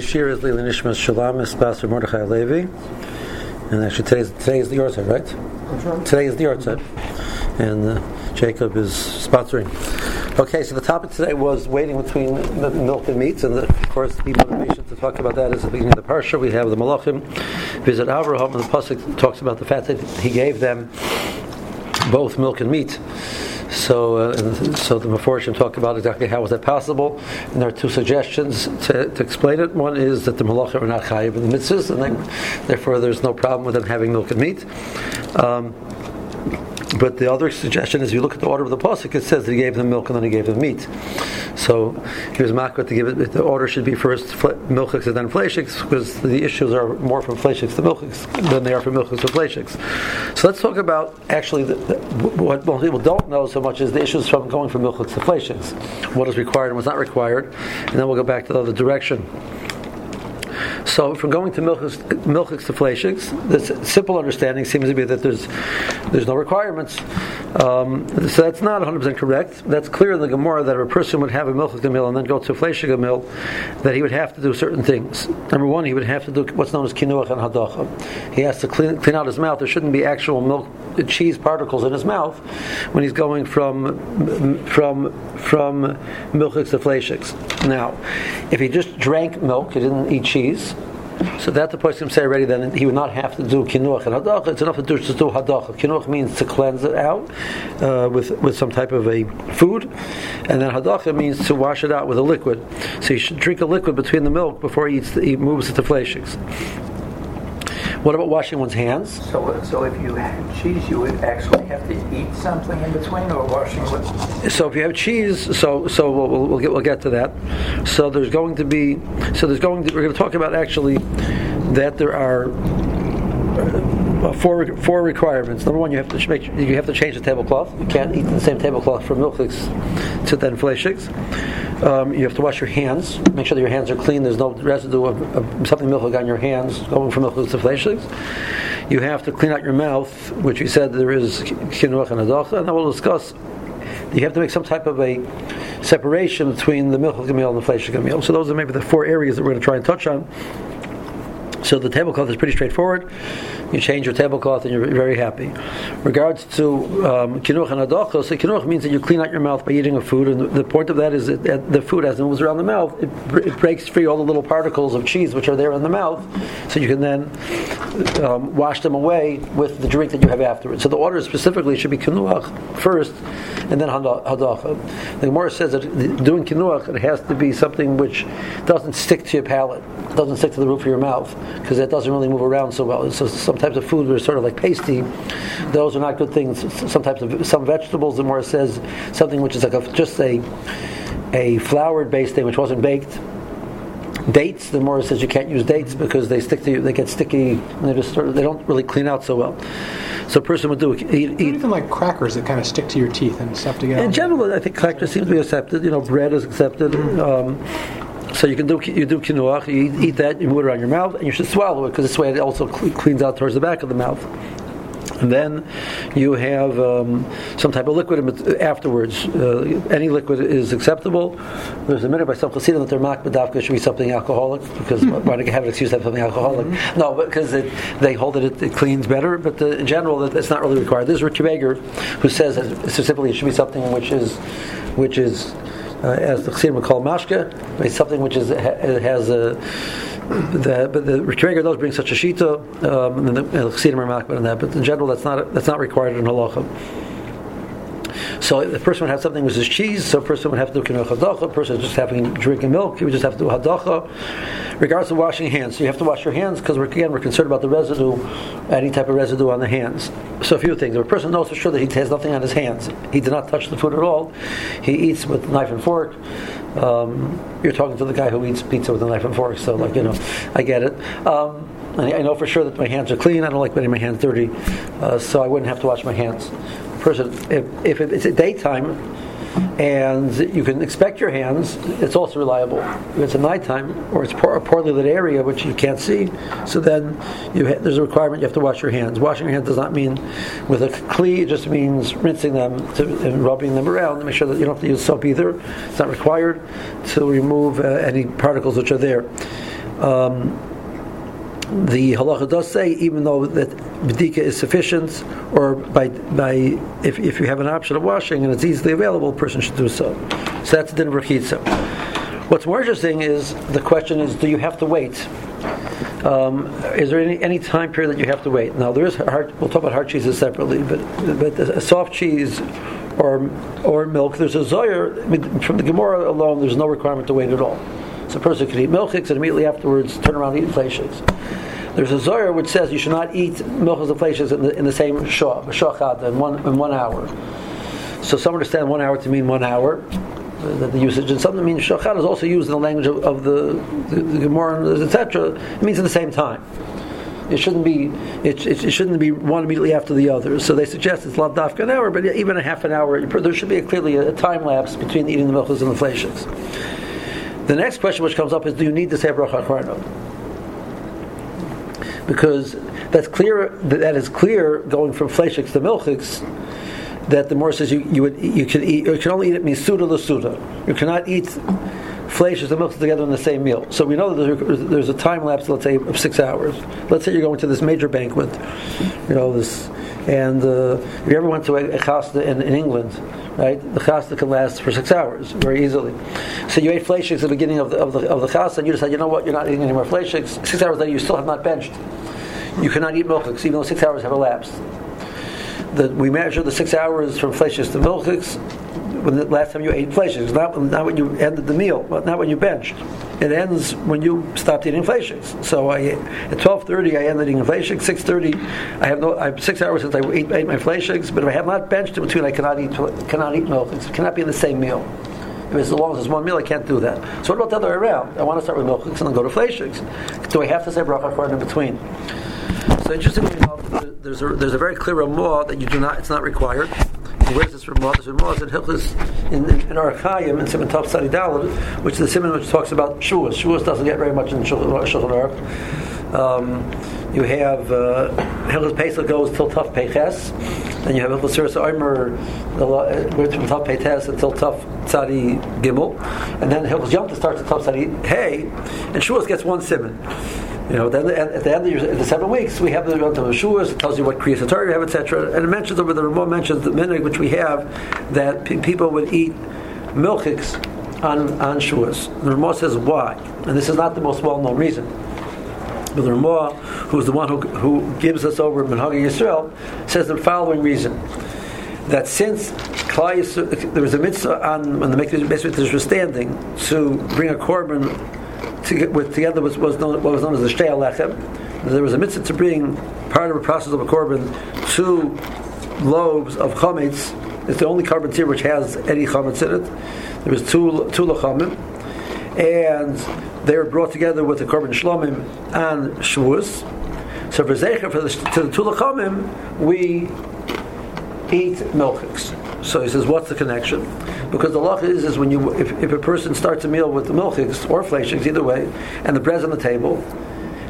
Shir is Lili Nishmas Shalom Espas Mordechai Levi. And actually today today is the Yortzeit, right? Today is the Yortzeit. And uh, Jacob is sponsoring. Okay, so the topic today was waiting between the milk and meats, and the, of course the motivation to talk about that is the beginning of the parsha. We have the Malachim visit Avraham, and the pasuk talks about the fact that he gave them both milk and meat. So, uh, so the Meforshim talk about exactly how was that possible, and there are two suggestions to, to explain it. One is that the malachim are not chayiv in the mitzvahs, and then, therefore there's no problem with them having milk and meat. Um, but the other suggestion is, you look at the order of the pasuk, it says that he gave them milk and then he gave them meat. So he was makbet to give it. The order should be first milchiks and then fleishiks, because the issues are more from fleishiks to milchiks than they are from milchiks to fleishiks. So let's talk about actually the, the, what most people don't know so much is the issues from going from milchiks to fleishiks. What is required and what's not required, and then we'll go back to the other direction. So, from going to milchiks to fleishiks, the simple understanding seems to be that there's there's no requirements. Um, so that's not 100% correct. That's clear in the Gemara that if a person would have a milchik mill and then go to a fleishig mill, that he would have to do certain things. Number one, he would have to do what's known as kinuach and hadacha. He has to clean, clean out his mouth. There shouldn't be actual milk cheese particles in his mouth when he's going from from from milchiks to fleishiks. Now, if he just drank milk, he didn't eat cheese so that the person say already, then he would not have to do kinuach and hadacha. It's enough to do just do hadacha. Kinuach means to cleanse it out uh, with with some type of a food, and then hadacha means to wash it out with a liquid. So you should drink a liquid between the milk before he eats. He moves it to fleishiks. What about washing one's hands? So, so if you had cheese, you would actually have to eat something in between, or washing with. So if you have cheese, so so we'll, we'll get we'll get to that. So there's going to be so there's going to we're going to talk about actually that there are uh, four four requirements. Number one, you have to make you have to change the tablecloth. You can't eat the same tablecloth from milchiks to then fleishiks. Um, you have to wash your hands. Make sure that your hands are clean. There's no residue of, of something milchik on your hands going from milchik to fleishiks. You have to clean out your mouth, which we said there is kinuach and adacha, and then we'll discuss. You have to make some type of a separation between the milchik meal and the fleishik meal. So those are maybe the four areas that we're going to try and touch on. So the tablecloth is pretty straightforward. You change your tablecloth and you're very happy. Regards to um, kinuch and adochos, so kinuch means that you clean out your mouth by eating a food, and the, point of that is that the food, as it moves around the mouth, it, it, breaks free all the little particles of cheese which are there in the mouth, so you can then um, wash them away with the drink that you have afterwards. So the order specifically should be kinuach first, and then hadacha. The Gemara says that doing kinuach it has to be something which doesn't stick to your palate, doesn't stick to the roof of your mouth, because it doesn't really move around so well. So some types of food that are sort of like pasty, those are not good things. Some types of some vegetables, the more it says something which is like a, just a a floured based thing which wasn't baked. Dates, the more says you can't use dates because they stick to you, they get sticky, and they just sort of, they don't really clean out so well. So a person would do eat, eat even like crackers that kind of stick to your teeth and stuff together. In general, I think crackers seems to be accepted. You know, bread is accepted. Um, so you can do you do kinuach, you eat, eat that, you move it around your mouth, and you should swallow it because this way it also cleans out towards the back of the mouth. And then you have um, some type of liquid afterwards. Uh, any liquid is acceptable. There's a minute by some Chassidim that their makbadavka should be something alcoholic because mm-hmm. why do you have an excuse to have something alcoholic? Mm-hmm. No, because they hold that it, it, cleans better, but the, in general, it's not really required. This is Richard Baker who says that specifically it should be something which is which is uh, as the Chassidim call mashke. It's something which is has a the, but the Retrager does bring such a shita, um, and the, the Chassidim are on that. But in general, that's not that's not required in halacha. So the person would have something which is cheese, so a person would have to do kinuch hadacha, a person just having drinking milk, he would just have to do hadacha. Regards to washing hands, so you have to wash your hands because again we're concerned about the residue, any type of residue on the hands. So a few things. If a person knows for sure that he has nothing on his hands, he did not touch the food at all, he eats with knife and fork. Um, you're talking to the guy who eats pizza with a knife and fork, so like you know, I get it. Um, I know for sure that my hands are clean. I don't like getting my hands dirty, uh, so I wouldn't have to wash my hands person, if, if it's a daytime and you can expect your hands, it's also reliable. If it's a nighttime or it's a poorly lit area which you can't see, so then ha- there's a requirement you have to wash your hands. Washing your hands does not mean with a kli; it just means rinsing them to, and rubbing them around to make sure that you don't have to use soap either. It's not required to remove uh, any particles which are there. Um, the halacha does say, even though that bedika is sufficient, or by by if, if you have an option of washing and it's easily available, a person should do so. So that's the din rechitza. What's more interesting is the question is, do you have to wait? Um, is there any, any time period that you have to wait? Now there is hard. We'll talk about hard cheeses separately, but but a soft cheese or or milk, there's a zoyer from the Gemara alone. There's no requirement to wait at all. So a person can eat milchiks and immediately afterwards turn around and eat fleishiks. There's a Zohar which says you should not eat milchiks and fleishiks in the, in the same shah, shachad, in one in one hour. So some understand one hour to mean one hour. The, the usage and something means shachad is also used in the language of, of the, the, the Gemara, etc. It means at the same time. It shouldn't be. It, it, it, shouldn't be one immediately after the other. So they suggest it's not dafka an hour, but even a half an hour. There should be a, clearly a, time lapse between eating the milchas and the fleishiks. The next question which comes up is: Do you need to say bracha? Because that's clear. That is clear going from fleishiks to milchiks. That the more says you you would you can eat you can only eat it misuda l'suda. You cannot eat fleishiks and milk together in the same meal. So we know that there's, there's a time lapse, let's say, of six hours. Let's say you're going to this major banquet, you know this, and uh, if you ever went to a, a chasna in, in England, right? The chasna can last for six hours very easily. So you ate fleishiks at the beginning of the of the, of the and you decide, you know what, you're not eating any more fleishiks. Six hours later, you still have not benched. You cannot eat milchiks, even though six hours have elapsed. That we measure the six hours from fleshes to milchiks when the last time you ate fleishiks, not, not when you ended the meal, not when you benched. It ends when you stopped eating fleishiks. So I, at 12.30 I ended eating fleishiks. 6.30 I have no, I have six hours since I ate, ate my fleishiks, but if I have not benched in between, I cannot eat, cannot eat milk. It cannot be in the same meal. If it's as long as it's one meal, I can't do that. So what about the other way around? I want to start with milk and then go to fleishiks. Do I have to say bracha for in between? So interestingly enough, there's a, there's a very clear law that you do not, it's not required. Where's this Ramah? This Ramah is in Hilchis in, in, in Orach Chayim in Simon Tav Tzadi Daled, which is the Simon which talks about Shuas. Shuas doesn't get very much in Shulchan Aruch. Um, you have uh, Hilchis Pesach goes till Tav Peches, and you have Hilchis Sirsa Omer, which from Tav Peches until Tav Tzadi Gimel, and then Hilchis Yom starts at Tav Tzadi Hey, and Shuas gets one Simon. You know, then at the end of your, the seven weeks, we have the Yom Tov it tells you what Kriyas Torah you have, etc. And it mentions over the Ramah mentions the minute which we have that people would eat milchiks on on Shuas. The Ramah says why, and this is not the most well known reason. But the Ramah, who is the one who, who gives us over Minhag Yisrael, says the following reason: that since there was a mitzvah on when the Mikdash was standing to bring a korban to with together was, was known, what was known as the Shtei Alechem. There was a mitzvah to bring part of a process of a korban two loaves of chametz. It's the only korban here which has any chametz in it. There was two two lachamim, and they were brought together with the korban shlomim and shavuos. So for zecher for the to the two lachamim, we eat milchiks. So he says, what's the connection? Because the law is, is when you, if, if a person starts a meal with the milchiks or fleishiks, either way, and the bread's on the table,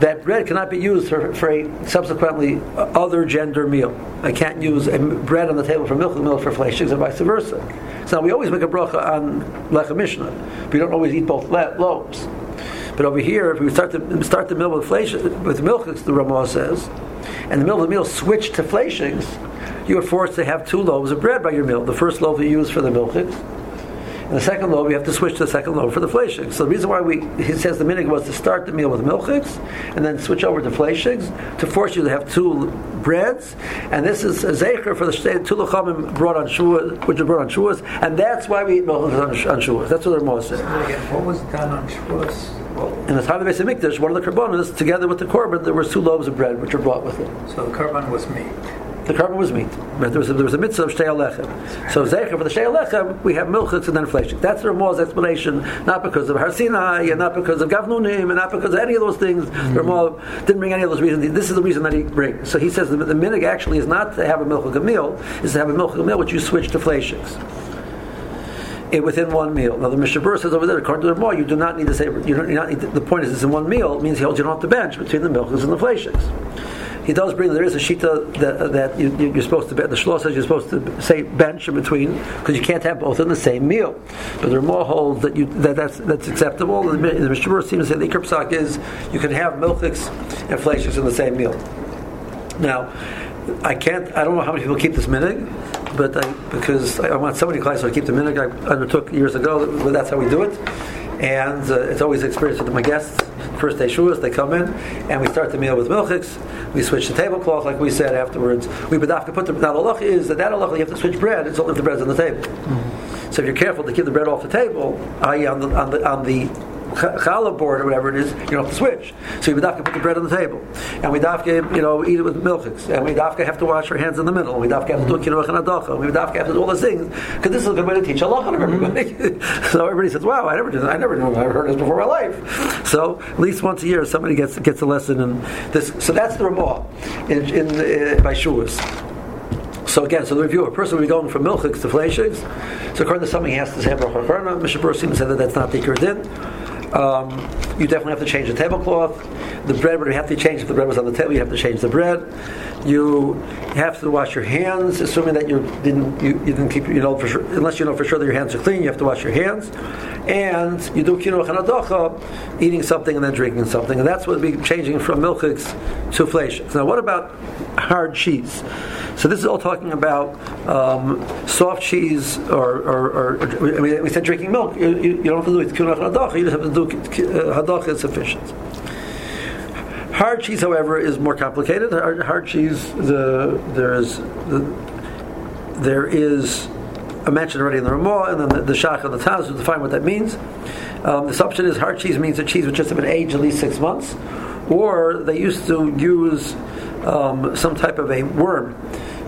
that bread cannot be used for, for a subsequently other gender meal. I can't use a bread on the table for milk milk for fleishiks and vice versa. So we always make a bracha on lechem mishneh. We don't always eat both loaves. But over here, if we start to start the meal with flesh, with milk, the Ramah says, and the middle of the meal switch to fleishiks, you are forced to have two loaves of bread by your meal. The first loaf you use for the milchiks, and the second loaf you have to switch to the second loaf for the fleishiks. So the reason why we he says the minig was to start the meal with milchiks and then switch over to fleishiks to force you to have two breads. And this is a zecher for the two lachamim brought on shuas, which are brought on shuas, and that's why we eat milchiks on, on shuas. That's what the Ramah said. What was done on shuas? In the time of Beis Hamikdash, one of the karbonas, together with the korban, there were two loaves of bread which were brought with it. So the korban was meat the korban was meat. There was a, there was a mitzvah of shtei alechem. So zecher for the shtei alechem, we have milchitz and then fleshik. That's the Ramah's explanation, not because of Har Sinai, and not because of Gavnunim, and not because of any of those things. Mm-hmm. The Ramah didn't bring any of those reasons. This is the reason that he brings. So he says the, the minig actually is not to have a milchik meal, is to have a milchik meal which you switch to fleshiks within one meal. Now the Mechaber says over there, according to the you do not need to say. You don't, need to, the point is, it's in one meal. It means he holds you don't have to bench between the milks and the fleshiks. He does bring. There is a shita that, that you, you're supposed to. The shlo says you're supposed to say bench in between because you can't have both in the same meal. But there are more holds that you that that's that's acceptable. The, the Mishnah seems to say the psak is you can have milchiks and fleishiks in the same meal. Now, I can't. I don't know how many people keep this minig, but I, because I, I want so many classes to keep the minig, I undertook years ago. That's how we do it, and uh, it's always experience with my guests. First day shuas, they come in, and we start the meal with milchiks. We switch the tablecloth, like we said afterwards. We bedafka put the now the halacha is that that halacha you have to switch bread. It's only if the bread's on the table. Mm-hmm. So if you're careful to keep the bread off the table, i.e. on the on the on the challah board or whatever it is, you have to switch. So we dafka put the bread on the table, and we dafka you know eat it with milchiks, and we dafka have to wash our hands in the middle, and we dafka have to do kinuach and adacha, we dafka have to do all those things because this is a good way to teach Allah on everybody. so everybody says, "Wow, I never did. I never knew. I heard this before in my life." So at least once a year, somebody gets gets a lesson in this. So that's the Ramah in, in uh, by Shuas. So again, so the review, a person will be going from milchiks to fleishiks. So according to something, he has to say seems to say that that's not the ikar din. Um, you definitely have to change the tablecloth. The bread would have to change if the bread was on the table. You have to change the bread. You have to wash your hands, assuming that you didn't you, you didn't keep you know for sure, unless you know for sure that your hands are clean. You have to wash your hands, and you do kinuach and eating something and then drinking something, and that's what would be changing from milchiks to fleishiks. Now, what about hard cheese? So this is all talking about um, soft cheese, or, or, or I mean, we said drinking milk. You, you, you don't have to do it and. You just have to do uh, hadacha is sufficient. Hard cheese, however, is more complicated. Hard, hard cheese, the, there is the, there is a mention already in the Ramah, and then the, the Shach and the Taz to define what that means. Um, the assumption is hard cheese means a cheese which just have been aged at least six months, or they used to use um, some type of a worm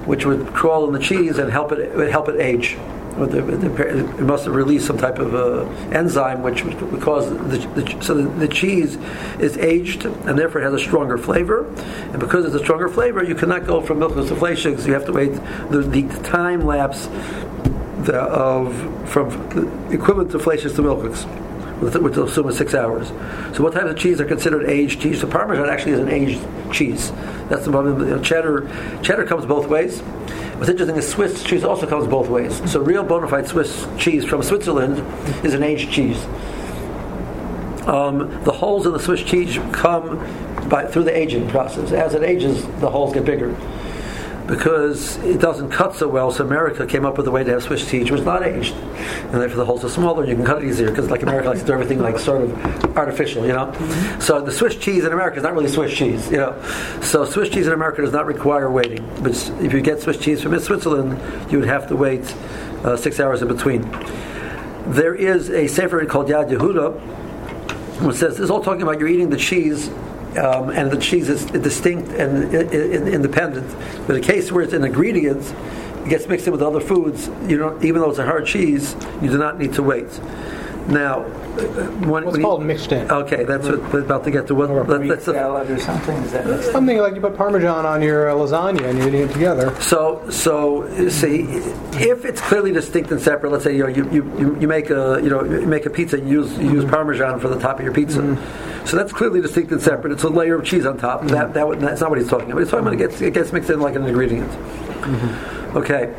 which would crawl in the cheese and help it, it help it age. The- the- It must have released some type of uh, enzyme which would cause the, the so the, cheese is aged and therefore it has a stronger flavor. And because it's a stronger flavor, you cannot go from milk to fleishiks. You have to wait the, time lapse of from equivalent to fleishiks to which which will assume is six hours. So, what types of cheese are considered aged cheese? The Parmesan actually is an aged cheese. That's the problem. You know, cheddar, cheddar comes both ways. What's interesting is Swiss cheese also comes both ways. So, real bona fide Swiss cheese from Switzerland is an aged cheese. Um, the holes in the Swiss cheese come by, through the aging process. As it ages, the holes get bigger because it doesn't cut so well. So America came up with a way to have Swiss cheese which is not aged, and therefore the holes are smaller. You can cut it easier because like America likes to do everything like sort of artificial, you know. So the Swiss cheese in America is not really Swiss cheese, you know. So Swiss cheese in America does not require waiting. But if you get Swiss cheese from Switzerland, you would have to wait uh, six hours in between. There is a sefer called Yad Yehuda, which says this is all talking about you're eating the cheese um, and the cheese is distinct and independent. But in a case where it's an ingredient, it gets mixed in with other foods. You don't, even though it's a hard cheese, you do not need to wait. Now, uh, when, What's when you- called mixed in? Okay, that's what we're about to get to. What, Or that- that's the, salad or something. Is that Something like you put Parmesan on your uh, lasagna and you're eating it together. So, so see, if it's clearly distinct and separate, let's say you know you, you, you make a you know you make a pizza, and you use you use Parmesan for the top of your pizza. So that's clearly distinct and separate. It's a layer of cheese on top. That that that's not what he's talking about. He's talking about it gets it gets mixed in like an ingredient. Okay.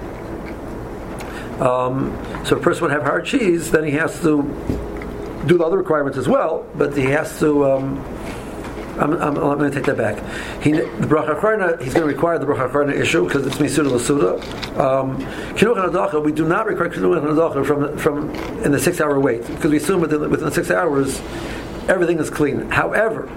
Um, so if a person would have hard cheese, then he has to do the other requirements as well, but he has to. Um, I'm, I'm, I'm going to take that back. He, the bracha achrona, he's going to require the bracha achrona issue because it's misuda l'suda. Um, Kinuch we do not require kinuch and adacha from from in the six hour wait because we assume within, within six hours everything is clean. However,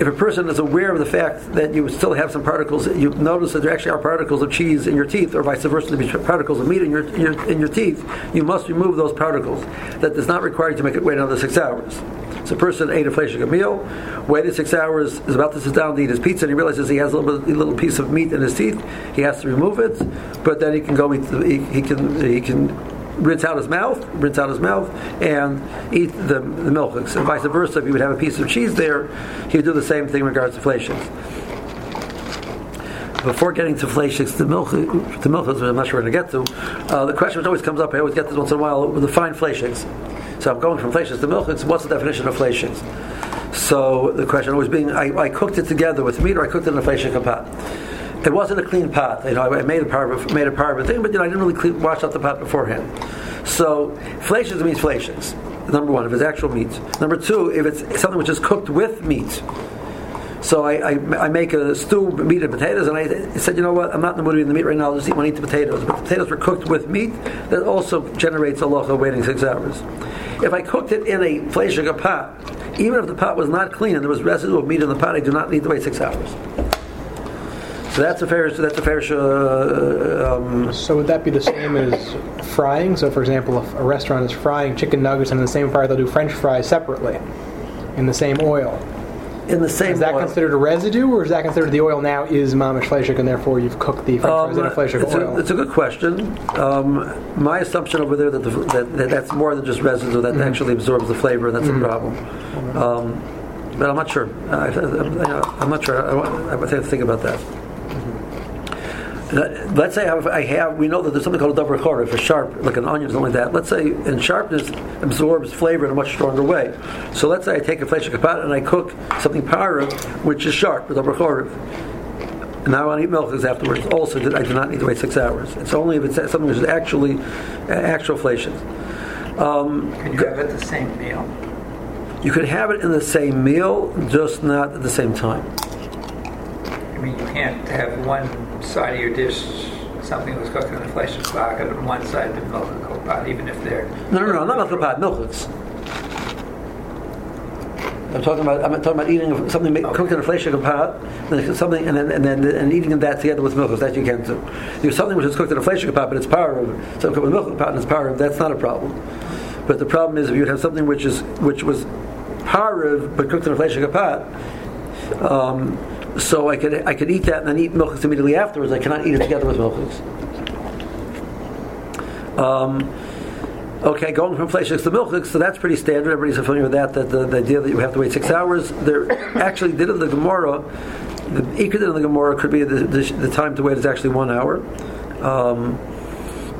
if a person is aware of the fact that you still have some particles, you notice that there actually are particles of cheese in your teeth, or vice versa, there be particles of meat in your, in your in your teeth. You must remove those particles. That does not require you to make it wait another six hours. So a person ate a fleshig meal, waited six hours, is about to sit down to eat his pizza, and he realizes he has a little, bit, a little piece of meat in his teeth. He has to remove it, but then he can go eat. The, he, he can he can rinse out his mouth, rinse out his mouth, and eat the, the milk. And vice versa, if he would have a piece of cheese there, he would do the same thing in regards to fleshings. Before getting to fleshings, the milk, the milk, I'm not sure we're going to get to, uh, the question which always comes up, I always get this once in a while, the fine fleshings. So I'm going from fleshings to milk. What's the definition of fleshings? So the question always being, I, I cooked it together with meat, or I cooked it in a fleishik pot. It wasn't a clean pot. You know, I made a part of made a part of a thing, but you know, I didn't really clean, wash out the pot beforehand. So fleishiks means fleishiks. Number one, if it's actual meat. Number two, if it's something which is cooked with meat. So I, I, I, make a stew, meat and potatoes, and I said, you know what, I'm not in the mood to eat the meat right now, I'll just eat, to eat the potatoes. But the potatoes were cooked with meat, that also generates a locha waiting six hours. If I cooked it in a fleishik pot, even if the pot was not clean and there was residue of meat in the pot, I do not need to wait six hours. So that's a fair. That's a fair. Uh, um, so would that be the same as frying? So, for example, if a restaurant is frying chicken nuggets in the same fire, they'll do French fries separately in the same oil. In the same. Is that oil. considered a residue, or is that considered the oil now is mamish and therefore you've cooked the French um, fries in a fleishik it's oil? A, it's a good question. Um, my assumption over there that, the, that, that, that's more than just residue that mm-hmm. actually absorbs the flavor. And that's mm-hmm. a problem. Um, but I'm not sure. I, am not sure. I, I, I have to think about that. Let's say I have, we know that there's something called a davar charif for sharp, like an onion, something like that. Let's say, and sharpness absorbs flavor in a much stronger way. So let's say I take a flesh kapat and I cook something para, which is sharp, with davar charif. And now I want to eat milk afterwards. Also, I do not need to wait six hours. It's only if it's something which is actually actual flesh. Um, Can you have it the same meal? You could have it in the same meal, just not at the same time. I mean, you can't have one side of your dish something was cooked in a flesh and stock, and on one side the milk and cooked pot, even if they're no, no, no, not milk and pot, milk I'm talking about. I'm talking about eating something okay. cooked in a flesh and pot, something, and then and then and eating that together with milk. That you can't do. There's something which is cooked in a flesh and pot, but it's power of something with milk and pot, and it's power of. That's not a problem. But the problem is if you have something which is which was of, but cooked in a flesh and pot. Um, so I could I could eat that and then eat milchiks immediately afterwards. I cannot eat it together with milchiks. Um, okay, going from fleishiks to milchiks, so that's pretty standard. Everybody's familiar with that. That the, the, idea that you have to wait six hours. There actually did in the Gemara. The ikar in the Gemara could be the, the, the, time to wait is actually one hour. Um,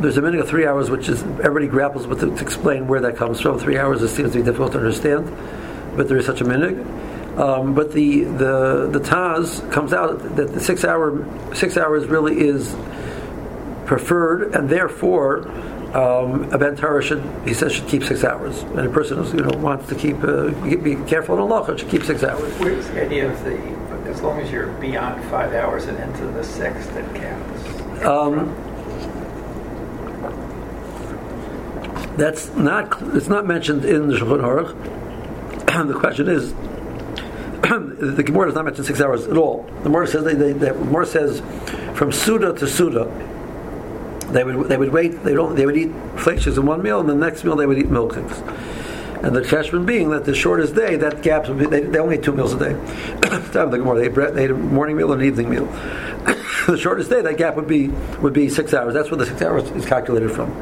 there's a minute of three hours, which is everybody grapples with to, to explain where that comes from. Three hours it seems to be difficult to understand, but there is such a minute. Um, but the, the the Taz comes out that the six hour six hours really is preferred, and therefore um, a ben Torah should he says should keep six hours, and a person who you know wants to keep uh, be careful in Allah should keep six hours. Where's the idea of the as long as you're beyond five hours and into the six that counts. Um, that's not it's not mentioned in the Shulchan Aruch. the question is the Gemara does not mention six hours at all. The Gemara says they, they, the Gemara says from Suda to Suda. They would they would wait. They don't. They would eat flakes in one meal, and the next meal they would eat milkings. And the cheshbon being that the shortest day, that gap they, they only ate two meals a day. Time the Gemara, they, ate, they ate a morning meal and an evening meal. the shortest day, that gap would be would be six hours. That's where the six hours is calculated from.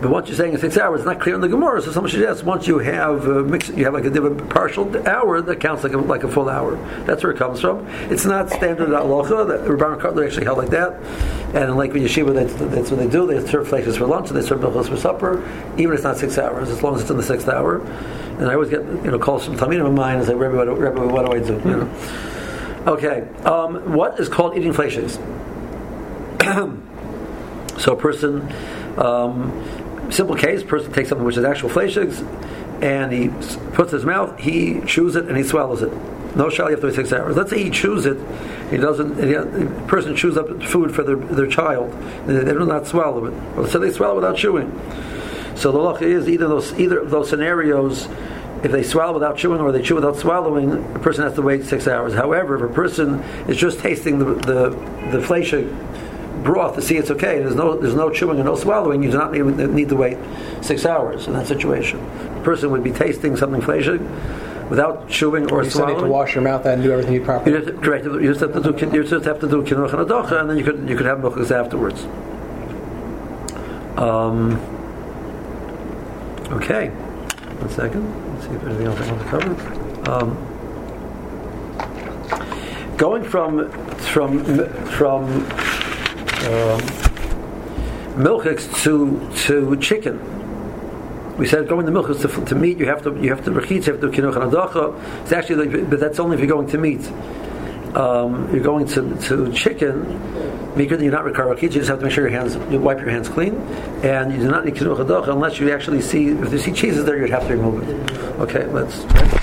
But once you're saying in six hours, it's not clear in the Gemara. So someone suggests once you have a mix, you have like a, a partial hour that counts like a, like a full hour. That's where it comes from. It's not standard halacha. That Rabban Kotler actually held like that. And like in yeshiva, that's, that's what they do. They serve fleishes for lunch and they serve milchos for supper, even if it's not six hours, as long as it's in the sixth hour. And I always get you know calls from Talmidim of mine and say, Rebbe, what, Rebbe, what do I do? You know? Okay, um, what is called eating fleishes? so a person. Um, simple case, person takes something which is actual fleshigs, and he puts his mouth, he chews it, and he swallows it. No shall you have to wait six hours. Let's say he chews it, he doesn't. The person chews up food for their, their child, they do not swallow it. Well, so they swallow without chewing. So the law is either those either of those scenarios. If they swallow without chewing or they chew without swallowing, a person has to wait six hours. However, if a person is just tasting the the, the fleshig broth to see it's okay. There's no there's no chewing and no swallowing. You do not need, need to wait six hours in that situation. The person would be tasting something fleshig without chewing or you swallowing. You need to wash your mouth and do everything you properly. You just, correct. You just have to do you just have to do kinuch and adocha, and then you could you could have milchus afterwards. Um, okay, one second. Let's see if anything else I want to cover. Um, going from from from um, milchiks to to chicken. we said going to milchus to, to meet. You have to you have to rechitz. You have to kinuch and. It's actually, like, but that's only if you're going to meat. Um, you're going to to chicken. Mikra, you're not required rechitz. You just have to make sure your hands you wipe your hands clean, and you do not need kinuch unless you actually see if you see cheeses there. You'd have to remove it. Okay, let's.